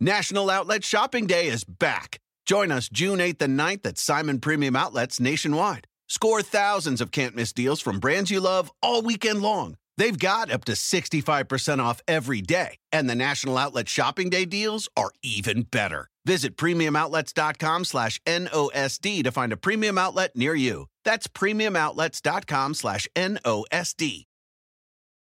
National Outlet Shopping Day is back. Join us June 8th and 9th at Simon Premium Outlets nationwide. Score thousands of can't miss deals from brands you love all weekend long. They've got up to 65% off every day, and the National Outlet Shopping Day deals are even better. Visit premiumoutlets.com slash NOSD to find a premium outlet near you. That's premiumoutlets.com slash NOSD.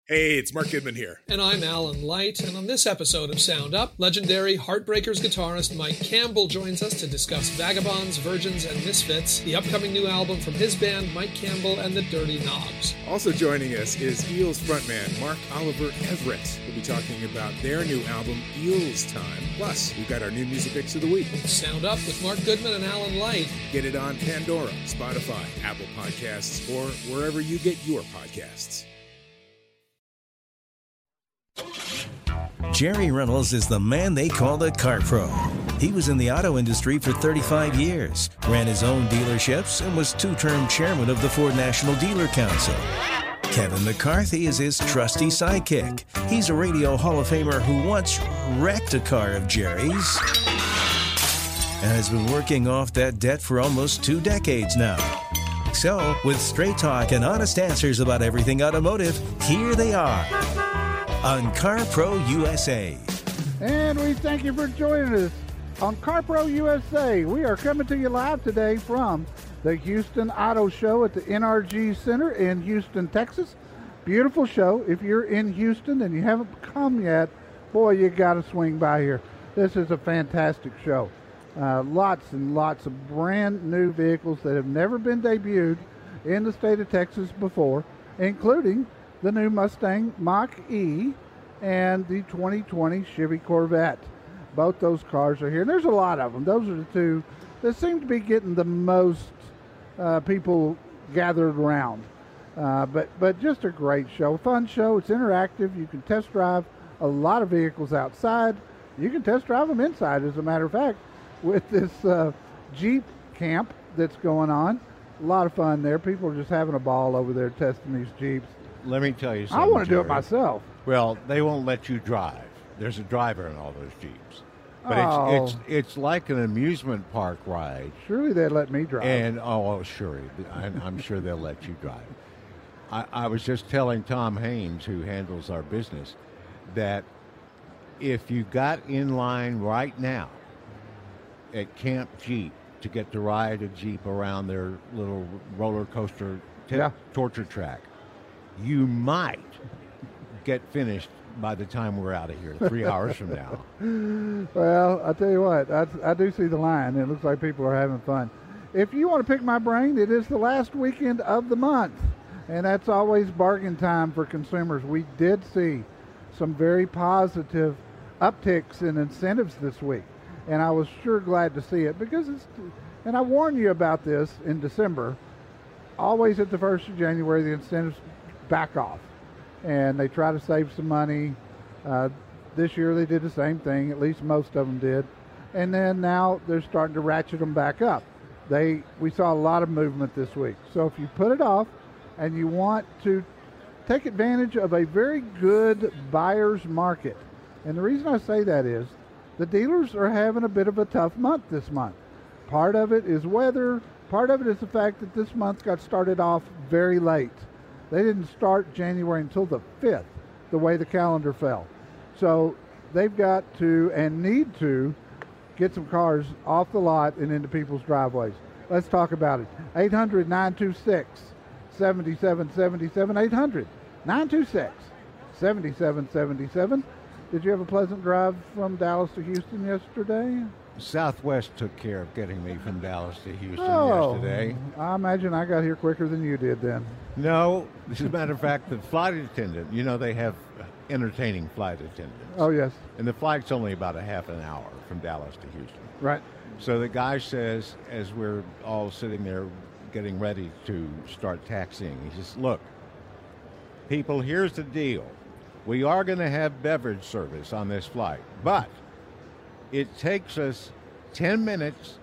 Hey, it's Mark Goodman here. And I'm Alan Light. And on this episode of Sound Up, legendary Heartbreakers guitarist Mike Campbell joins us to discuss Vagabonds, Virgins, and Misfits, the upcoming new album from his band, Mike Campbell and the Dirty Knobs. Also joining us is Eels frontman Mark Oliver Everett. We'll be talking about their new album, Eels Time. Plus, we've got our new music picks of the week. Sound Up with Mark Goodman and Alan Light. Get it on Pandora, Spotify, Apple Podcasts, or wherever you get your podcasts. Jerry Reynolds is the man they call the car pro. He was in the auto industry for 35 years, ran his own dealerships, and was two term chairman of the Ford National Dealer Council. Kevin McCarthy is his trusty sidekick. He's a Radio Hall of Famer who once wrecked a car of Jerry's and has been working off that debt for almost two decades now. So, with straight talk and honest answers about everything automotive, here they are on Car Pro USA. And we thank you for joining us on CarPro USA. We are coming to you live today from the Houston Auto Show at the NRG Center in Houston, Texas. Beautiful show. If you're in Houston and you haven't come yet, boy, you got to swing by here. This is a fantastic show. Uh, lots and lots of brand new vehicles that have never been debuted in the state of Texas before, including the new Mustang Mach E and the 2020 Chevy Corvette. Both those cars are here, and there's a lot of them. Those are the two that seem to be getting the most uh, people gathered around. Uh, but but just a great show, fun show. It's interactive. You can test drive a lot of vehicles outside. You can test drive them inside, as a matter of fact, with this uh, Jeep camp that's going on. A lot of fun there. People are just having a ball over there testing these Jeeps. Let me tell you I something. want to do it Jerry. myself. Well, they won't let you drive. There's a driver in all those Jeeps. But Oh. it's it's it's like an amusement park ride. Surely they'd let me drive. And oh, oh sure, I'm, I'm sure they'll let you drive. I, I was just telling Tom Haynes, who handles our business, that if you got in line right now at Camp Jeep to get to ride a Jeep around their little roller coaster t- Yeah. torture track, you might get finished by the time we're out of here, three hours from now. Well, I tell you what, I, I do see the line. It looks like people are having fun. If you want to pick my brain, it is the last weekend of the month, and that's always bargain time for consumers. We did see some very positive upticks in incentives this week, and I was sure glad to see it because it's. And I warned you about this in December. Always at the first of January, the incentives back off, and they try to save some money. Uh, this year they did the same thing. At least most of them did, and then now they're starting to ratchet them back up. They we saw a lot of movement this week. So if you put it off, and you want to take advantage of a very good buyer's market, and the reason I say that is the dealers are having a bit of a tough month this month. Part of it is weather. Part of it is the fact that this month got started off very late. They didn't start January until the 5th, the way the calendar fell. So they've got to and need to get some cars off the lot and into people's driveways. Let's talk about it. 800 926 7777. 800 926 7777. Did you have a pleasant drive from Dallas to Houston yesterday? Southwest took care of getting me from Dallas to Houston Oh, yesterday. I imagine I got here quicker than you did then. No, as a matter of fact, the flight attendant, you know, they have uh, entertaining flight attendants. Oh, yes. And the flight's only about a half an hour from Dallas to Houston. Right. So the guy says, as we're all sitting there getting ready to start taxiing, he says, Look, people, here's the deal. We are going to have beverage service on this flight, but it takes us 10 minutes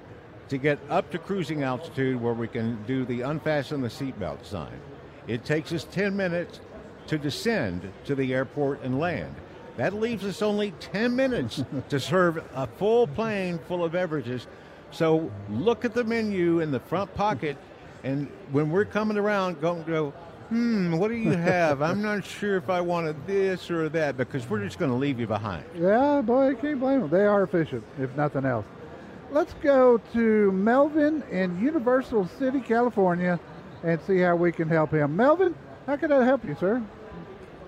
to get up to cruising altitude where we can do the unfasten the seatbelt sign. It takes us 10 minutes to descend to the airport and land. That leaves us only 10 minutes to serve a full plane full of beverages. So look at the menu in the front pocket, and when we're coming around, go, and go hmm, what do you have? I'm not sure if I wanted this or that because we're just going to leave you behind. Yeah, boy, I can't blame them. They are efficient, if nothing else. Let's go to Melvin in Universal City, California, and see how we can help him. Melvin, how can I help you, sir?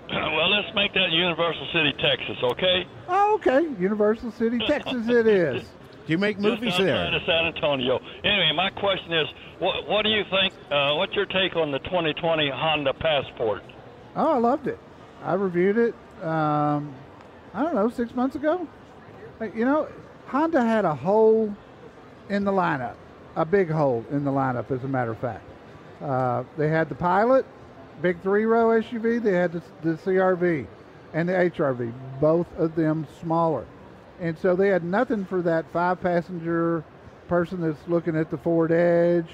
Well, let's make that Universal City, Texas, okay? Oh, okay. Universal City, Texas, it is. Do you make movies Just there? outside of San Antonio. Anyway, my question is, what, what do you think? Uh, what's your take on the 2020 Honda Passport? Oh, I loved it. I reviewed it. Um, I don't know, six months ago. Like, You know, Honda had a hole in the lineup, a big hole in the lineup, as a matter of fact. Uh, they had the Pilot, big three-row SUV. They had the, the CRV and the HRV, both of them smaller, and so they had nothing for that five-passenger person that's looking at the Ford Edge.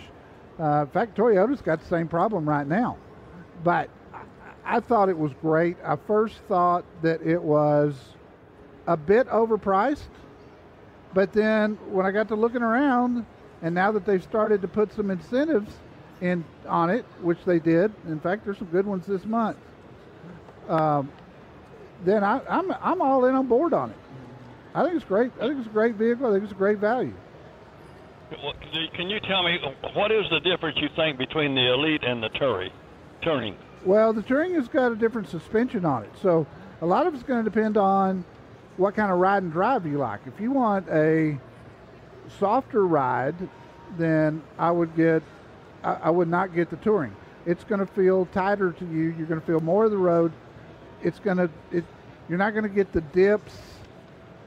Uh, in fact, Toyota's got the same problem right now, but I thought it was great. I first thought that it was a bit overpriced, but then when I got to looking around, and now that they've started to put some incentives in on it, which they did, in fact, there's some good ones this month. Um, then I, I'm I'm all in on board on it. I think it's great. I think it's a great vehicle. I think it's a great value. Can you tell me what is the difference you think between the Elite and the Touring? Touring. Well, the Touring has got a different suspension on it, so a lot of it's going to depend on what kind of ride and drive you like. If you want a softer ride, then I would get, I, I would not get the Touring. It's going to feel tighter to you. You're going to feel more of the road. It's going to, it, you're not going to get the dips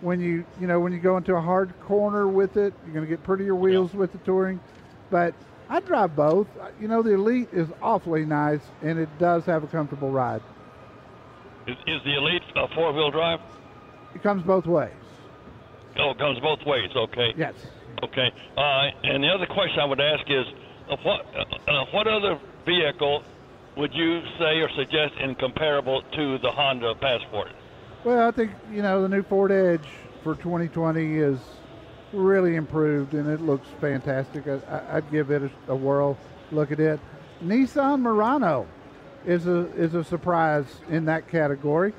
when you, you know, when you go into a hard corner with it. You're going to get prettier wheels with the Touring, but I drive both. You know, the Elite is awfully nice, and it does have a comfortable ride. Is, is the Elite a four-wheel drive? It comes both ways. Oh, it comes both ways. Okay. Yes. Okay. Uh, and the other question I would ask is, uh, what uh, uh, what other vehicle would you say or suggest in comparable to the Honda Passport? Well, I think you know the new Ford Edge for 2020 is really improved, and it looks fantastic. I, I'd give it a, a whirl. Look at it. Nissan Murano is a is a surprise in that category.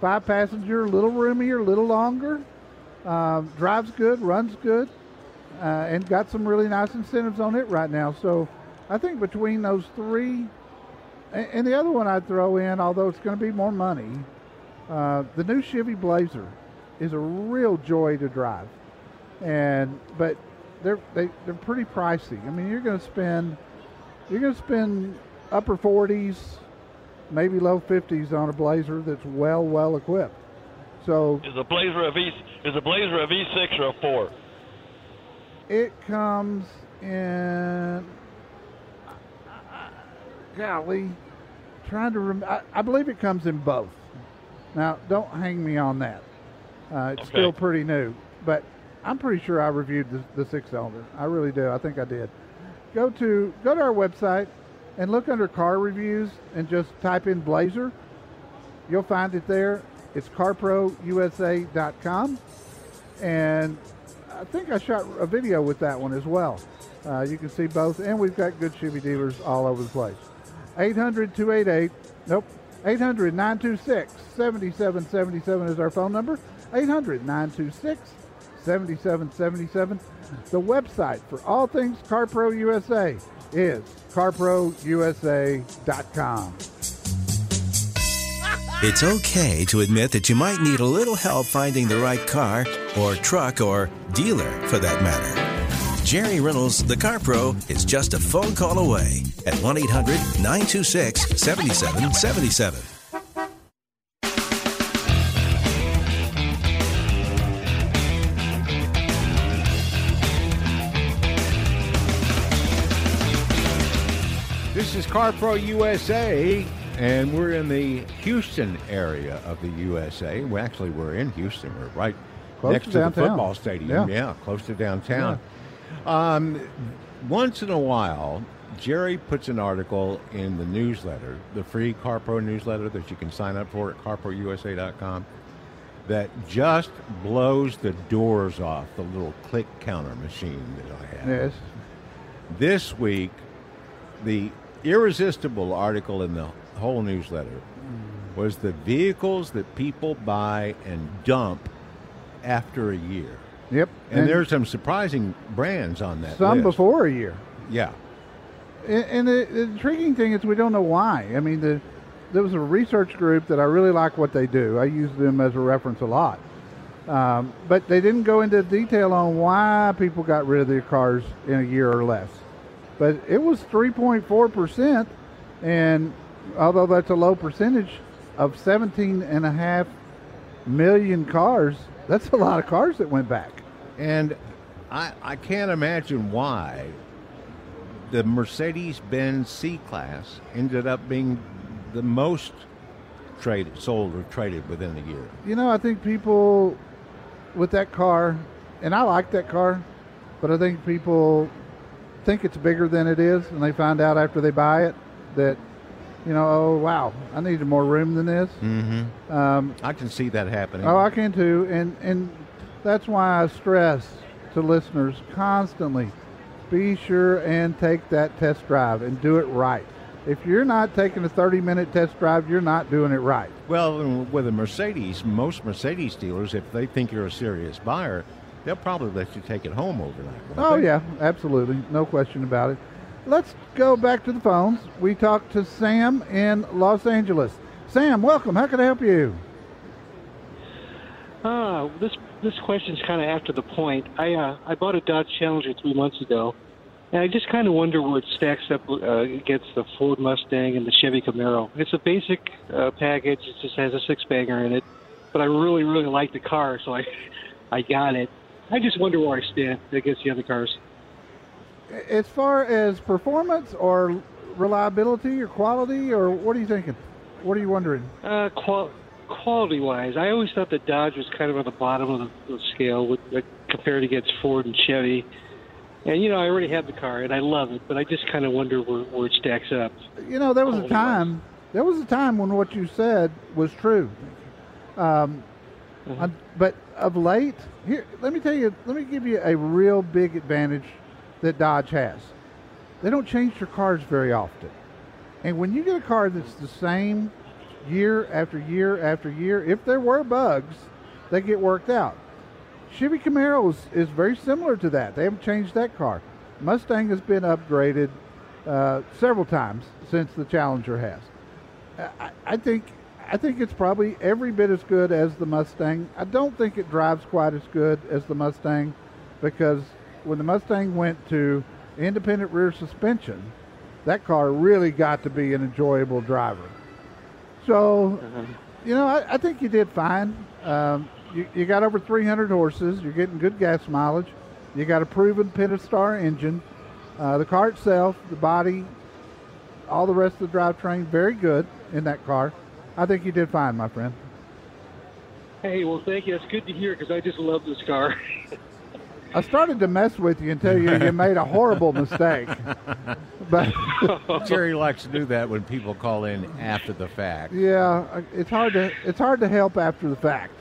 Five passenger, little roomier, a little longer. Um, drives good, runs good, uh, and got some really nice incentives on it right now. So I think between those three, and, and the other one I'd throw in, although it's going to be more money, uh, the new Chevy Blazer is a real joy to drive, and but they're they, they're pretty pricey. I mean, you're going to spend you're going to spend upper 40s, maybe low 50s on a Blazer that's well well equipped. So Is a Blazer a V? Is a Blazer a V6 or a four? it comes in. Golly, trying to rem- I, I believe it comes in both. Now, don't hang me on that. Uh, it's Okay. still pretty new, but I'm pretty sure I reviewed the, the six cylinder. I really do. I think I did. Go to go to our website and look under car reviews and just type in Blazer. You'll find it there. It's carprousa.com, and I think I shot a video with that one as well. Uh, you can see both, and we've got good Chevy dealers all over the place. 800 288, nope, 800 926 7777 is our phone number. 800 926 7777. The website for all things CarPro USA is carprousa.com. It's okay to admit that you might need a little help finding the right car, or truck, or dealer for that matter. Jerry Reynolds, the Car Pro, is just a phone call away at 1 800 926 7777. This is CarPro USA, and we're in the Houston area of the USA. We actually we're in Houston. We're right Close next to to, the football stadium. Yeah. close to downtown. Um, once in a while, Jerry puts an article in the newsletter, the free CarPro newsletter that you can sign up for at carprousa.com. that just blows the doors off the little click counter machine that I have. Yes. This week, the irresistible article in the whole newsletter was the vehicles that people buy and dump after a year. Yep. And, there's some surprising brands on that some list. before a year. Yeah. And, and the, the intriguing thing is we don't know why. I mean, the, there was a research group that I really like what they do. I use them as a reference a lot. Um, but they didn't go into detail on why people got rid of their cars in a year or less. But it was 3.4%, and although that's a low percentage of 17 and a half million cars, that's a lot of cars that went back. And I, I can't imagine why the Mercedes Benz C Class ended up being the most traded, sold or traded within a year. You know, I think people with that car, and I like that car, but I think people think it's bigger than it is, and they find out after they buy it that, you know, oh wow, I needed more room than this. Mm-hmm. Um, I can see that happening. oh, I can too, and and that's why I stress to listeners constantly: be sure and take that test drive and do it right. If you're not taking a 30-minute test drive, you're not doing it right. Well, with a Mercedes, most Mercedes dealers, if they think you're a serious buyer, they'll probably let you take it home overnight. Oh, they? yeah, absolutely. No question about it. Let's go back to the phones. We talked to Sam in Los Angeles. Sam, welcome. How can I help you? Uh, this this question's kind of after the point. I uh, I bought a Dodge Challenger three months ago, and I just kind of wonder where it stacks up uh, against the Ford Mustang and the Chevy Camaro. It's a basic uh, package. It just has a six banger in it, but I really really like the car, so I I got it. I just wonder where I stand against the other cars. As far as performance or reliability or quality, or what are you thinking? What are you wondering? Uh, qual- quality wise, I always thought the Dodge was kind of on the bottom of the, the scale with, uh, compared against Ford and Chevy. And you know, I already have the car and I love it, but I just kind of wonder where, where it stacks up. You know, there was a time. There was a time when what you said was true. Um, Uh-huh. I- but of late, here, let me tell you. Let me give you a real big advantage that Dodge has. They don't change their cars very often, and when you get a car that's the same year after year after year, if there were bugs, they get worked out. Chevy Camaro is, is very similar to that. They haven't changed that car. Mustang has been upgraded uh, several times since the Challenger has. I, I think I think it's probably every bit as good as the Mustang. I don't think it drives quite as good as the Mustang because when the Mustang went to independent rear suspension, that car really got to be an enjoyable driver. So, you know, I, I think you did fine. Um, you, you got over 300 horses. You're getting good gas mileage. You got a proven Pentastar engine. Uh, the car itself, the body, all the rest of the drivetrain, very good in that car. I think you did fine, my friend. Hey, well, thank you. That's good to hear because I just love this car. I started to mess with you and tell you you made a horrible mistake. But Jerry likes to do that when people call in after the fact. yeah, it's hard to it's hard to help after the fact.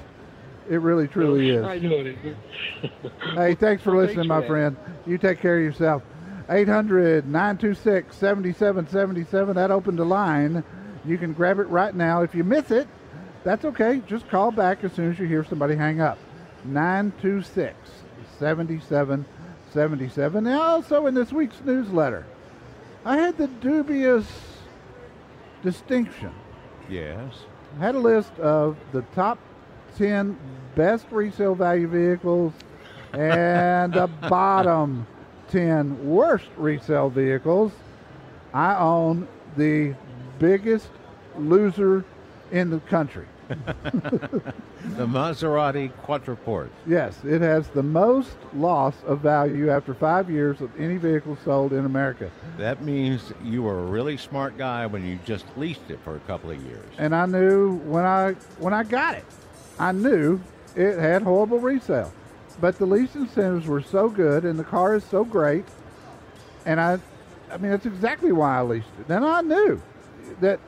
It really truly is. I know it is. Hey, thanks for Well, listening, thanks my for friend. You take care of yourself. 800 926 7777. That opened a line. You can grab it right now. If you miss it, that's okay. Just call back as soon as you hear somebody hang up. 926 7777. And also in this week's newsletter, I had the dubious distinction Yes. I had a list of the top 10 best resale value vehicles and the bottom 10 worst resale vehicles. I own the biggest loser in the country. The Maserati Quattroporte. Yes, it has the most loss of value after five years of any vehicle sold in America. That means you were a really smart guy when you just leased it for a couple of years. And I knew when I when I got it, I knew it had horrible resale. But the lease incentives were so good and the car is so great. And I I mean that's exactly why I leased it. And I knew that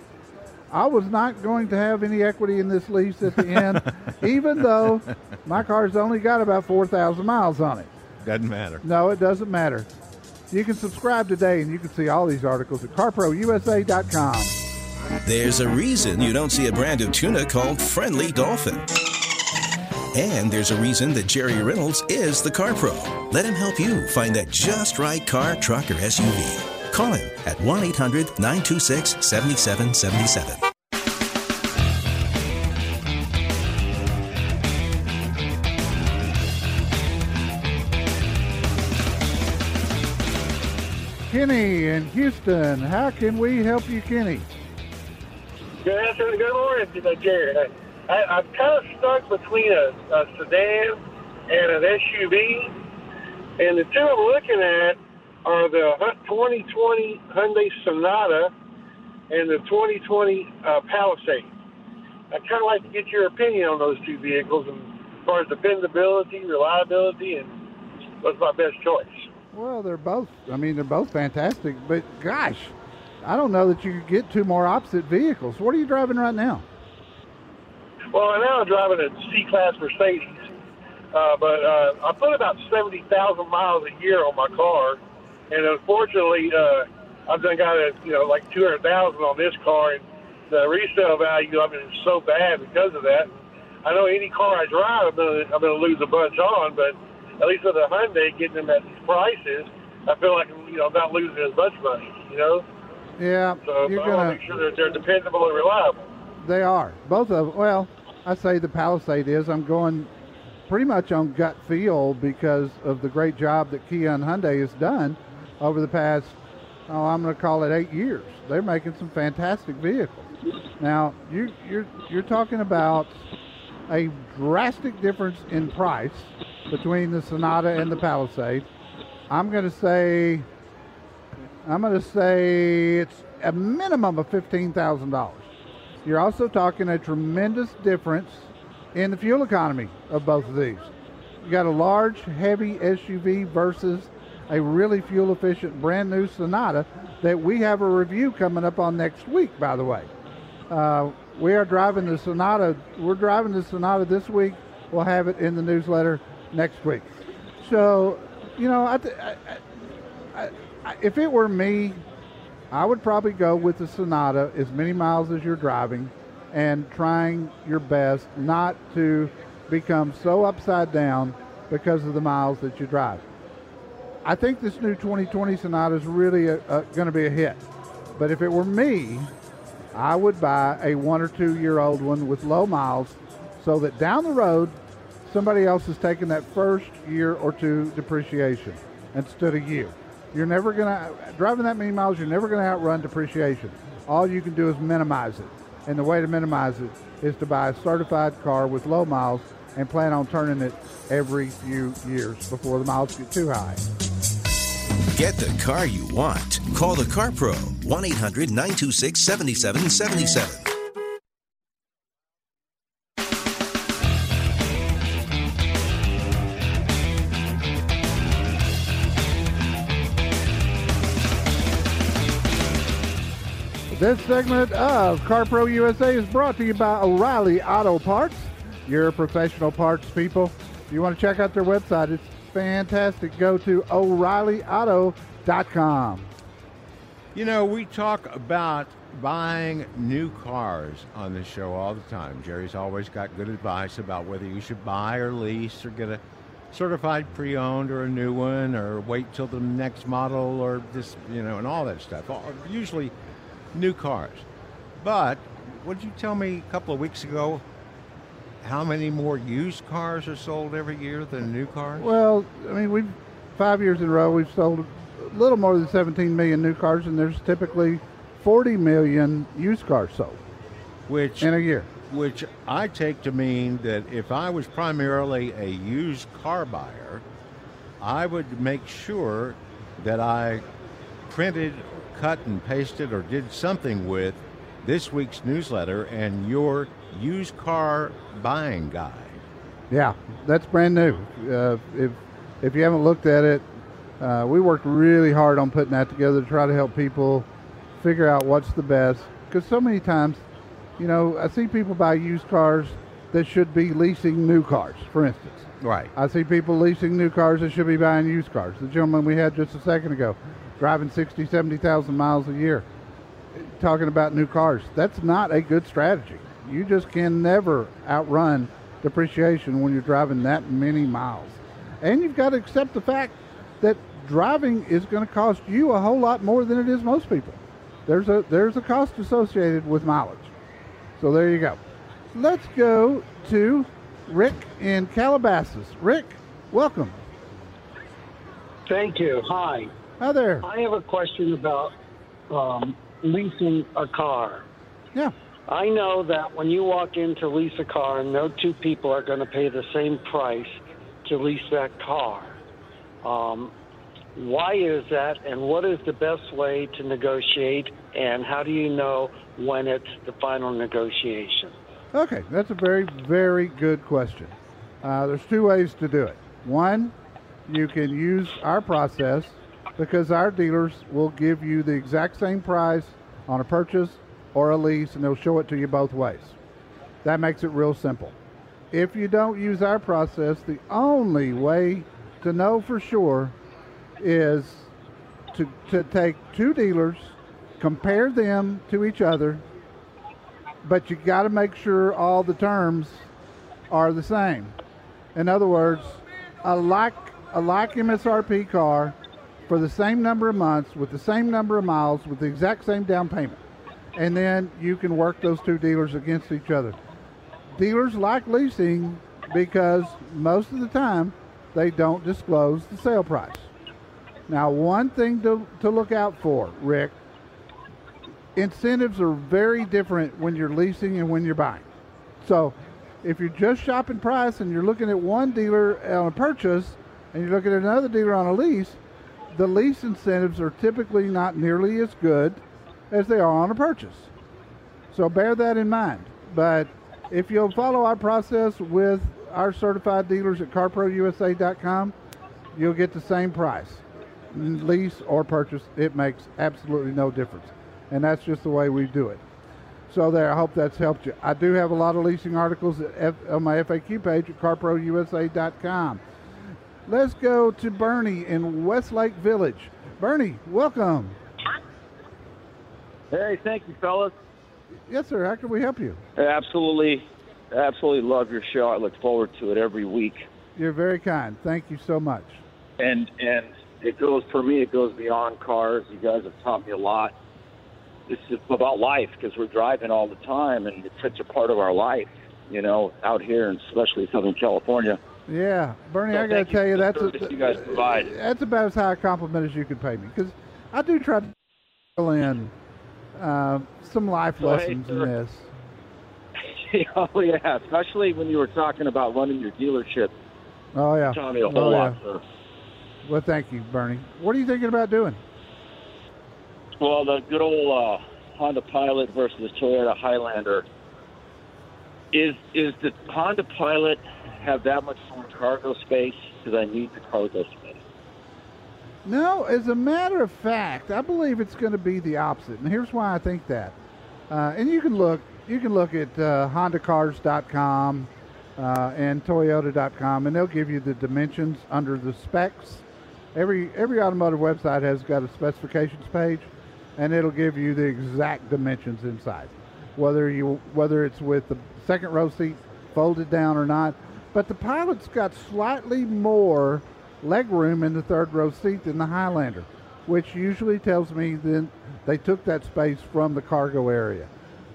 I was not going to have any equity in this lease at the end, even though my car's only got about 4,000 miles on it. Doesn't matter. No, it doesn't matter. You can subscribe today and you can see all these articles at carprousa.com. There's a reason you don't see a brand of tuna called Friendly Dolphin. And there's a reason that Jerry Reynolds is the Car Pro. Let him help you find that just right car, truck, or SUV. Call him at 1 800 926 7777. Kenny in Houston, how can we help you, Kenny? Good afternoon, good morning, Jerry. I, I'm kind of stuck between a, a sedan and an SUV, and the two I'm looking at are the 2020 Hyundai Sonata and the 2020 uh, Palisade. I'd kind of like to get your opinion on those two vehicles and as far as dependability, reliability, and what's my best choice. Well, they're both. I mean, they're both fantastic. But gosh, I don't know that you could get two more opposite vehicles. What are you driving right now? Well, right now I'm driving a C-Class Mercedes, uh, but uh, I put about seventy thousand miles a year on my car, and unfortunately, uh, I've done got a you know like two hundred thousand on this car, and the resale value of it is so bad because of that. I know any car I drive, I'm gonna I'm gonna lose a bunch on, but at least with a Hyundai getting them at these prices, I feel like you know I'm not losing as much money. You know. Yeah, So you're I gonna. to make sure that they're dependable and reliable. They are both of. Well, I say the Palisade is. I'm going pretty much on gut feel because of the great job that Kia and Hyundai has done over the past. Oh, I'm going to call it eight years. They're making some fantastic vehicles. Now you you're you're talking about a drastic difference in price between the Sonata and the Palisade. I'm going to say I'm going to say it's a minimum of fifteen thousand dollars. You're also talking a tremendous difference in the fuel economy of both of these. You got a large, heavy SUV versus a really fuel efficient brand new Sonata that we have a review coming up on next week, by the way. Uh, we are driving the Sonata. We're driving the Sonata this week. We'll have it in the newsletter next week. So, you know, I, I, I, if it were me, I would probably go with the Sonata as many miles as you're driving and trying your best not to become so upside down because of the miles that you drive. I think this new 2020 Sonata is really going to be a hit. But if it were me, I would buy a one or two year old one with low miles so that down the road, somebody else is taking that first year or two depreciation instead of you. You're never going to, driving that many miles, you're never going to outrun depreciation. All you can do is minimize it. And the way to minimize it is to buy a certified car with low miles and plan on turning it every few years before the miles get too high. Get the car you want. Call the Car Pro 1 800 926 7777. This segment of CarPro USA is brought to you by O'Reilly Auto Parts, your professional parts people. If you want to check out their website, it's fantastic. Go to O'ReillyAuto.com. You know, we talk about buying new cars on this show all the time. Jerry's always got good advice about whether you should buy or lease or get a certified pre-owned or a new one or wait till the next model or this, you know, and all that stuff. Usually new cars. But what did you tell me a couple of weeks ago? How many more used cars are sold every year than new cars? Well, I mean, we've five years in a row we've sold a little more than 17 million new cars, and there's typically 40 million used cars sold which in a year. which I take to mean that if I was primarily a used car buyer, I would make sure that I printed, cut, and pasted or did something with this week's newsletter and your used car buying guide. Yeah, that's brand new. Uh, if if you haven't looked at it, uh, we worked really hard on putting that together to try to help people figure out what's the best. Because so many times You know, I see people buy used cars that should be leasing new cars, for instance. Right. I see people leasing new cars that should be buying used cars. The gentleman we had just a second ago, driving 60, 70,000 miles a year, talking about new cars. That's not a good strategy. You just can never outrun depreciation when you're driving that many miles. And you've got to accept the fact that driving is going to cost you a whole lot more than it is most people. There's a there's a cost associated with mileage. So there you go. Let's go to Rick in Calabasas. Rick, welcome. Thank you. Hi. Hi there. I have a question about um, leasing a car. Yeah. I know that when you walk in to lease a car, no two people are going to pay the same price to lease that car. Um, why is that, and what is the best way to negotiate, and how do you know when it's the final negotiation? Okay, that's a very, very good question. Uh, there's two ways to do it. One, you can use our process because our dealers will give you the exact same price on a purchase or a lease, and they'll show it to you both ways. That makes it real simple. If you don't use our process, the only way to know for sure is to, to take two dealers, compare them to each other, but you got to make sure all the terms are the same. In other words, a like a like MSRP car for the same number of months with the same number of miles with the exact same down payment. And then you can work those two dealers against each other. Dealers like leasing because most of the time they don't disclose the sale price. Now, one thing to, to look out for, Rick, incentives are very different when you're leasing and when you're buying. So, if you're just shopping price and you're looking at one dealer on a purchase and you're looking at another dealer on a lease, the lease incentives are typically not nearly as good as they are on a purchase. So bear that in mind. But if you'll follow our process with our certified dealers at carprousa.com, you'll get the same price. Lease or purchase, it makes absolutely no difference. And that's just the way we do it. So there, I hope that's helped you. I do have a lot of leasing articles F, on my FAQ page at carprousa.com. Let's go to Bernie in Westlake Village. Bernie, welcome. Hey, thank you, fellas. Yes, sir. How can we help you? Absolutely, absolutely love your show. I look forward to it every week. You're very kind. Thank you so much. And and it goes for me. It goes beyond cars. You guys have taught me a lot. This is about life because we're driving all the time, and it's such a part of our life. You know, out here, and especially Southern California. Yeah, Bernie, So I got to tell you that's service you guys provide. that's about as high a compliment as you could pay me because I do try to fill in uh, some life hey, lessons in this. oh yeah, especially when you were talking about running your dealership. Oh yeah, me a oh, whole yeah. lot, sir. Well, thank you, Bernie. What are you thinking about doing? Well, the good old uh, Honda Pilot versus the Toyota Highlander. Is is the Honda Pilot have that much more cargo space? Because I need the cargo space. No, as a matter of fact, I believe it's going to be the opposite, and here's why I think that. Uh, and you can look, you can look at uh, HondaCars.com uh, and Toyota.com, and they'll give you the dimensions under the specs. Every every automotive website has got a specifications page, and it'll give you the exact dimensions inside, whether you whether it's with the second row seat folded down or not. But the Pilot's got slightly more leg room in the third row seat than the Highlander, which usually tells me that they took that space from the cargo area.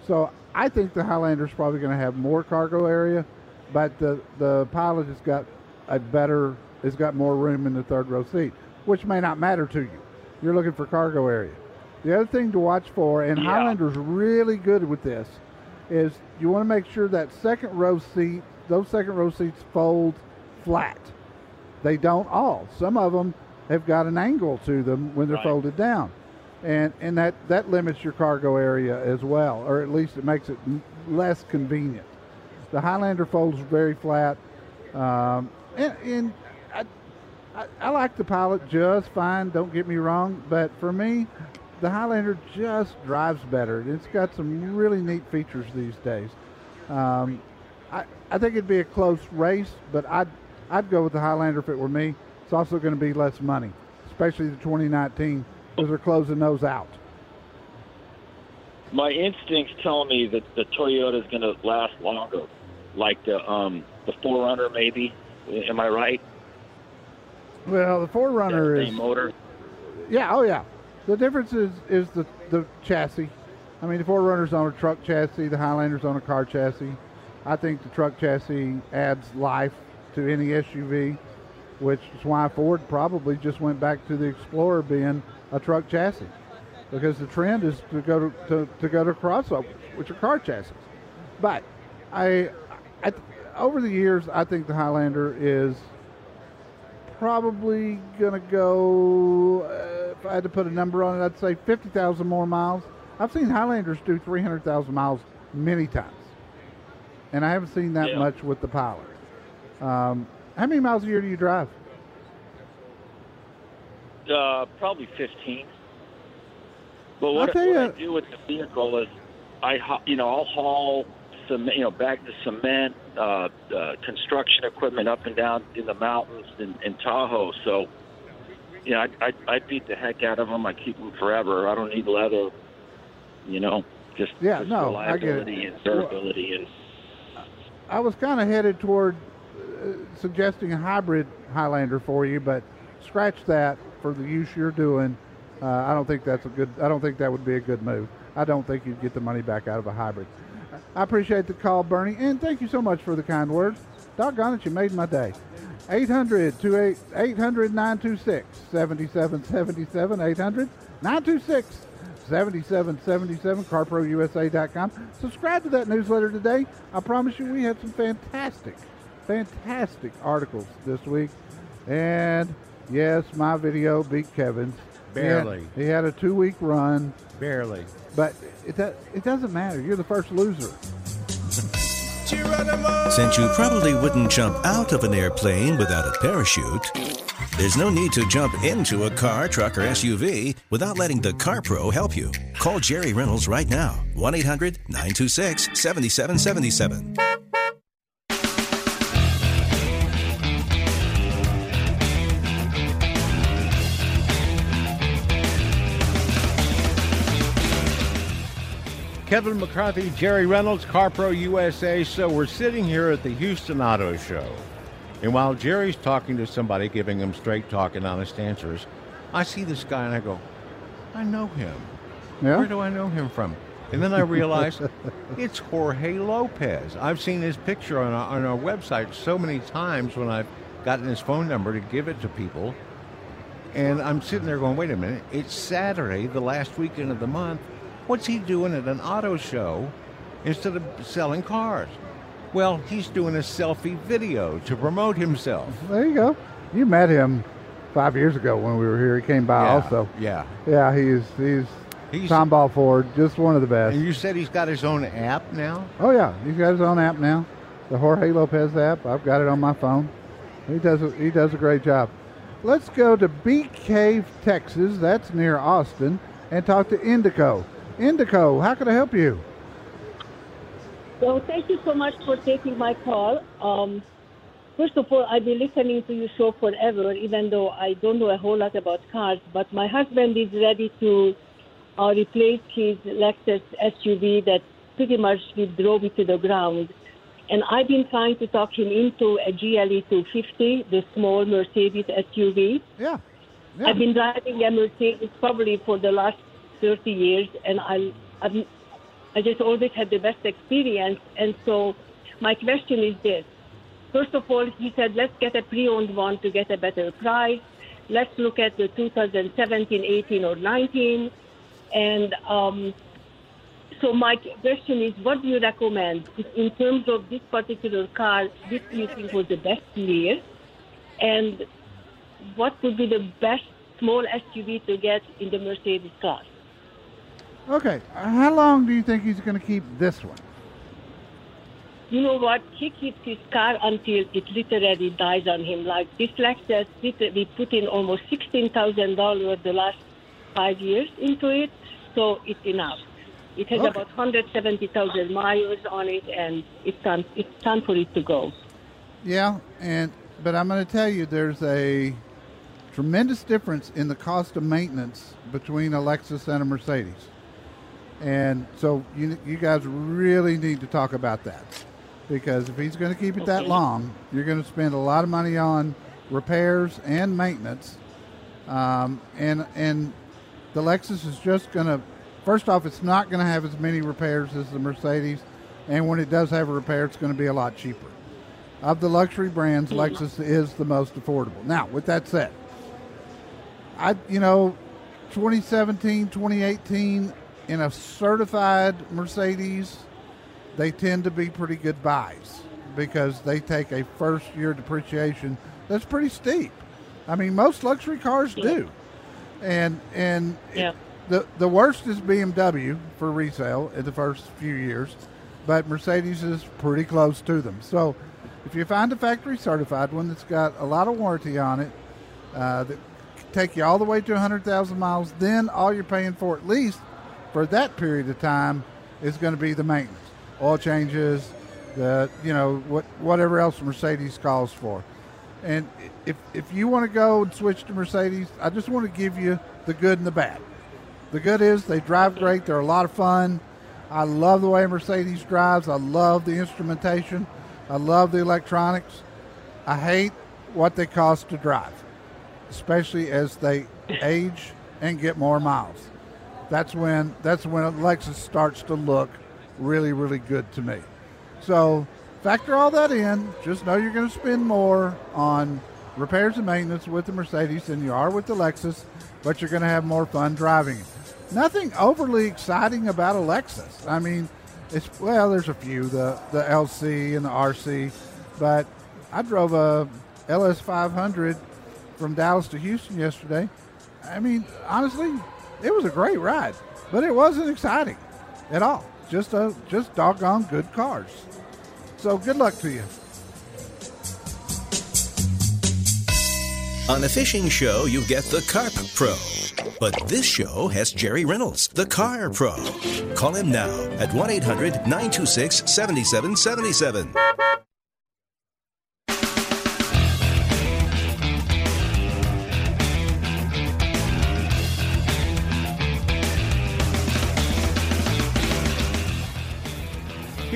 So I think the Highlander's probably going to have more cargo area, but the the Pilot has got a better has got more room in the third row seat, which may not matter to you. You're looking for cargo area. The other thing to watch for, and Yeah. Highlander's really good with this, is you want to make sure that second row seat, those second row seats fold flat. They don't all. Some of them have got an angle to them when they're Right. folded down, and and that that limits your cargo area as well, or at least it makes it less convenient. The Highlander folds very flat, um, and, and I, I, I like the Pilot just fine. Don't get me wrong, but for me, the Highlander just drives better. It's got some really neat features these days. Um, I, I think it'd be a close race, but I'd I'd go with the Highlander if it were me. It's also going to be less money, especially the 2019 because they're closing those out. My instincts tell me that the Toyota is going to last longer, like the um, the 4Runner, maybe. Am I right? Well, the 4Runner is motor. Yeah, oh yeah. The difference is is the the chassis. I mean, the 4Runner's on a truck chassis, the Highlander's on a car chassis. I think the truck chassis adds life to any SUV, which is why Ford probably just went back to the Explorer being a truck chassis, because the trend is to go to, to, to go to crossovers, which are car chassis. But I, I, over the years, I think the Highlander is probably going to go, uh, if I had to put a number on it, I'd say 50,000 more miles. I've seen Highlanders do 300,000 miles many times. And I haven't seen that Yeah. much with the Pilot. Um, how many miles a year do you drive? Uh, probably 15. But what, what I do with the vehicle is, I you know I'll haul cement, you know, bags of cement, uh, uh, construction equipment up and down in the mountains in, in Tahoe. So, you know, I, I I beat the heck out of them. I keep them forever. I don't need leather. You know, just Yeah, just no, I get it. reliability and durability and I was kind of headed toward uh, suggesting a hybrid Highlander for you, but scratch that for the use you're doing. Uh, I don't think that's a good. I don't think that would be a good move. I don't think you'd get the money back out of a hybrid. I appreciate the call, Bernie, and thank you so much for the kind words. Doggone it, you made my day. 800 800 926 7777 800 926 7777 carprousa.com. Subscribe to that newsletter today. I promise you we had some fantastic, fantastic articles this week. And yes, my video beat Kevin's. He had- Barely. He had, a two week run, Barely. but it, it doesn't matter. You're the first loser. Since you probably wouldn't jump out of an airplane without a parachute, there's no need to jump into a car, truck, or SUV without letting the Car Pro help you. Call Jerry Reynolds right now. 1 800 926 7777. Kevin McCarthy, Jerry Reynolds, CarPro USA. So we're sitting here at the Houston Auto Show. And while Jerry's talking to somebody, giving him straight talk and honest answers, I see this guy and I go, I know him. Yeah? Where do I know him from? And then I realize it's Jorge Lopez. I've seen his picture on our, on our website so many times when I've gotten his phone number to give it to people. And I'm sitting there going, wait a minute, it's Saturday, the last weekend of the month. What's he doing at an auto show instead of selling cars? Well, he's doing a selfie video to promote himself. There you go. You met him five years ago when we were here. He came by Yeah, also. Yeah. Yeah, he's he's, He's- Tomball Ford, just one of the best. And you said he's got his own app now? Oh yeah, he's got his own app now, the Jorge Lopez app. I've got it on my phone. He does a, he does a great job. Let's go to Bee Cave, Texas. That's near Austin, and talk to Indico. Indico, how can I help you? Well, thank you so much for taking my call. Um, first of all, I've been listening to your show forever, even though I don't know a whole lot about cars. But my husband is ready to uh, replace his Lexus SUV that pretty much we drove it to the ground. And I've been trying to talk him into a GLE 250, the small Mercedes SUV. Yeah. I've been driving a Mercedes probably for the last 30 years, and I, I've, I just always had the best experience. And so, my question is this: First of all, he said, let's get a pre-owned one to get a better price. Let's look at the 2017, 18, or 19. And um, so, my question is, what do you recommend in terms of this particular car? Which do you think was the best year? And what would be the best small SUV to get in the Mercedes class? Okay, how long do you think he's going to keep this one? You know what? He keeps his car until it literally dies on him. Like this Lexus, we put in almost sixteen thousand dollars the last five years into it, so it's enough. It has Okay. about 170,000 miles on it, and it's time, it's time for it to go. Yeah, and but I'm going to tell you, there's a tremendous difference in the cost of maintenance between a Lexus and a Mercedes, and so you you guys really need to talk about that. Because if he's going to keep it that long, you're going to spend a lot of money on repairs and maintenance, um, and and the Lexus is just going to first off, it's not going to have as many repairs as the Mercedes, and when it does have a repair, it's going to be a lot cheaper. Of the luxury brands, Lexus is the most affordable. Now, with that said, I you know, 2017, 2018 in a certified Mercedes, they tend to be pretty good buys because they take a first year depreciation that's pretty steep. I mean, most luxury cars do. And and it- the the worst is BMW for resale in the first few years, but Mercedes is pretty close to them. So, if you find a factory certified one that's got a lot of warranty on it, uh, that can take you all the way to 100,000 miles, then all you're paying for at least for that period of time is going to be the maintenance, oil changes, the you know what whatever else Mercedes calls for. And if if you want to go and switch to Mercedes, I just want to give you the good and the bad. The good is they drive great. They're a lot of fun. I love the way Mercedes drives. I love the instrumentation. I love the electronics. I hate what they cost to drive, especially as they age and get more miles. That's when that's when Lexus starts to look really really good to me. So factor all that in. Just know you're going to spend more on repairs and maintenance with the Mercedes than you are with the Lexus, but you're going to have more fun driving it. Nothing overly exciting about a Lexus. I mean, it's well, there's a few the the LC and the RC, but I drove a LS500 from Dallas to Houston yesterday. I mean, honestly, it was a great ride, but it wasn't exciting at all. Just a just doggone good cars. So good luck to you. On a fishing show, you get the Carp Pro. But this show has Jerry Reynolds, the Car Pro. Call him now at 1 800 926 7777.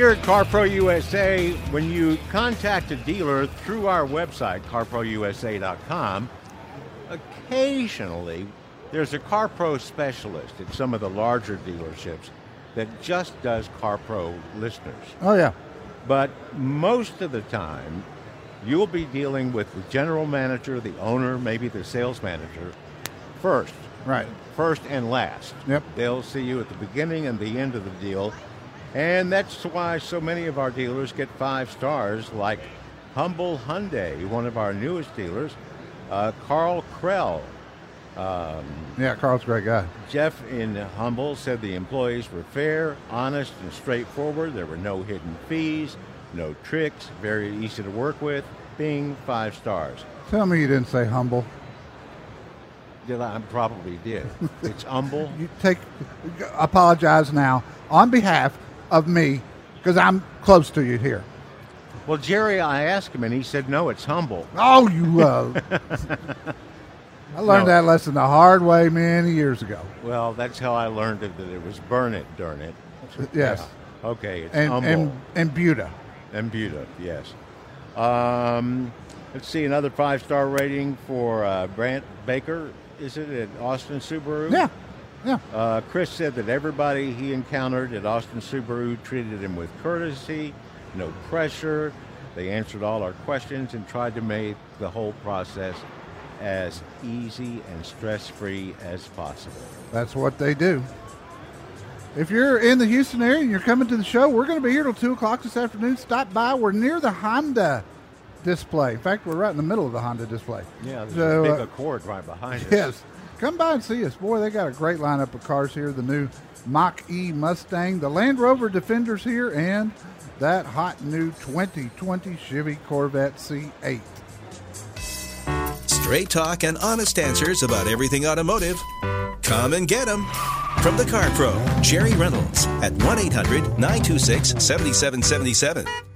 Here at CarPro USA, when you contact a dealer through our website, carprousa.com, occasionally there's a CarPro specialist at some of the larger dealerships that just does CarPro listeners. Oh yeah. But most of the time, you'll be dealing with the general manager, the owner, maybe the sales manager first. Right. First and last. Yep. They'll see you at the beginning and the end of the deal. And that's why so many of our dealers get five stars, like Humble Hyundai, one of our newest dealers, uh, Carl Krell. Um, Yeah, Carl's a great guy. Jeff in Humble said the employees were fair, honest, and straightforward. There were no hidden fees, no tricks, very easy to work with. Bing, five stars. Tell me you didn't say humble. Did I? I probably did. It's humble. You take apologize now on behalf of me because I'm close to you here. Well, Jerry, I asked him, and he said, no, it's humble. Oh, you. Uh, I learned No. that lesson the hard way many years ago. Well, that's how I learned it, that it was burn it, darn it. Yes. Yeah. Okay, it's And humble. and and Buda. And Buda, yes. Um, let's see, another five star rating for uh, Brant Baker, is it, at Austin Subaru? Yeah. Yeah. Uh, Chris said that everybody he encountered at Austin Subaru treated him with courtesy, no pressure. They answered all our questions and tried to make the whole process as easy and stress free as possible. That's what they do. If you're in the Houston area and you're coming to the show, we're going to be here till 2 o'clock this afternoon. Stop by. We're near the Honda display. In fact, we're right in the middle of the Honda display. Yeah, there's So, a big uh, Accord right behind us. Yes. Come by and see us. Boy, they got a great lineup of cars here. The new Mach E Mustang, the Land Rover Defenders here, and that hot new 2020 Chevy Corvette C8. Straight talk and honest answers about everything automotive. Come and get them. From the Car Pro, Jerry Reynolds at 1 800 926 7777.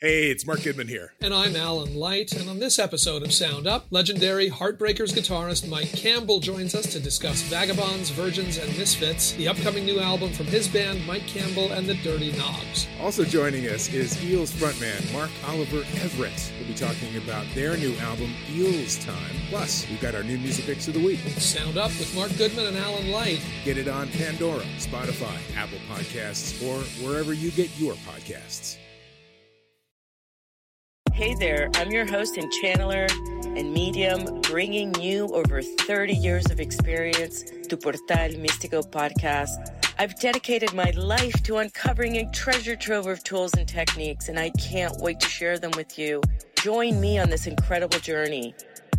Hey, it's Mark Goodman here. And I'm Alan Light, and on this episode of Sound Up, legendary Heartbreakers guitarist Mike Campbell joins us to discuss Vagabonds, Virgins, and Misfits, the upcoming new album from his band, Mike Campbell and the Dirty Knobs. Also joining us is Eels frontman Mark Oliver Everett. We'll be talking about their new album, Eels Time. Plus, we've got our new music picks of the week. Sound Up with Mark Goodman and Alan Light. Get it on Pandora, Spotify, Apple Podcasts, or wherever you get your podcasts. Hey there, I'm your host and channeler and medium, bringing you over 30 years of experience to Portal Místico podcast. I've dedicated my life to uncovering a treasure trove of tools and techniques, and I can't wait to share them with you. Join me on this incredible journey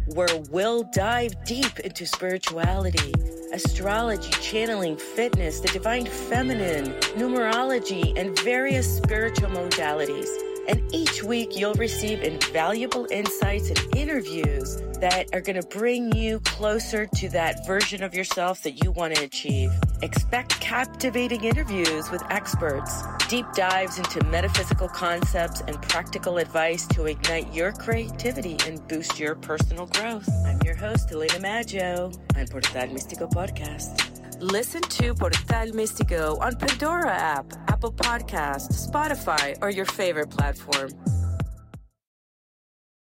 where we'll dive deep into spirituality, astrology, channeling, fitness, the divine feminine, numerology, and various spiritual modalities. And each week, you'll receive invaluable insights and interviews that are going to bring you closer to that version of yourself that you want to achieve. Expect captivating interviews with experts, deep dives into metaphysical concepts, and practical advice to ignite your creativity and boost your personal growth. I'm your host, Elena Maggio, on Portal Místico Podcast. Listen to Portal Místico on Pandora app, Apple Podcast, Spotify, or your favorite platform.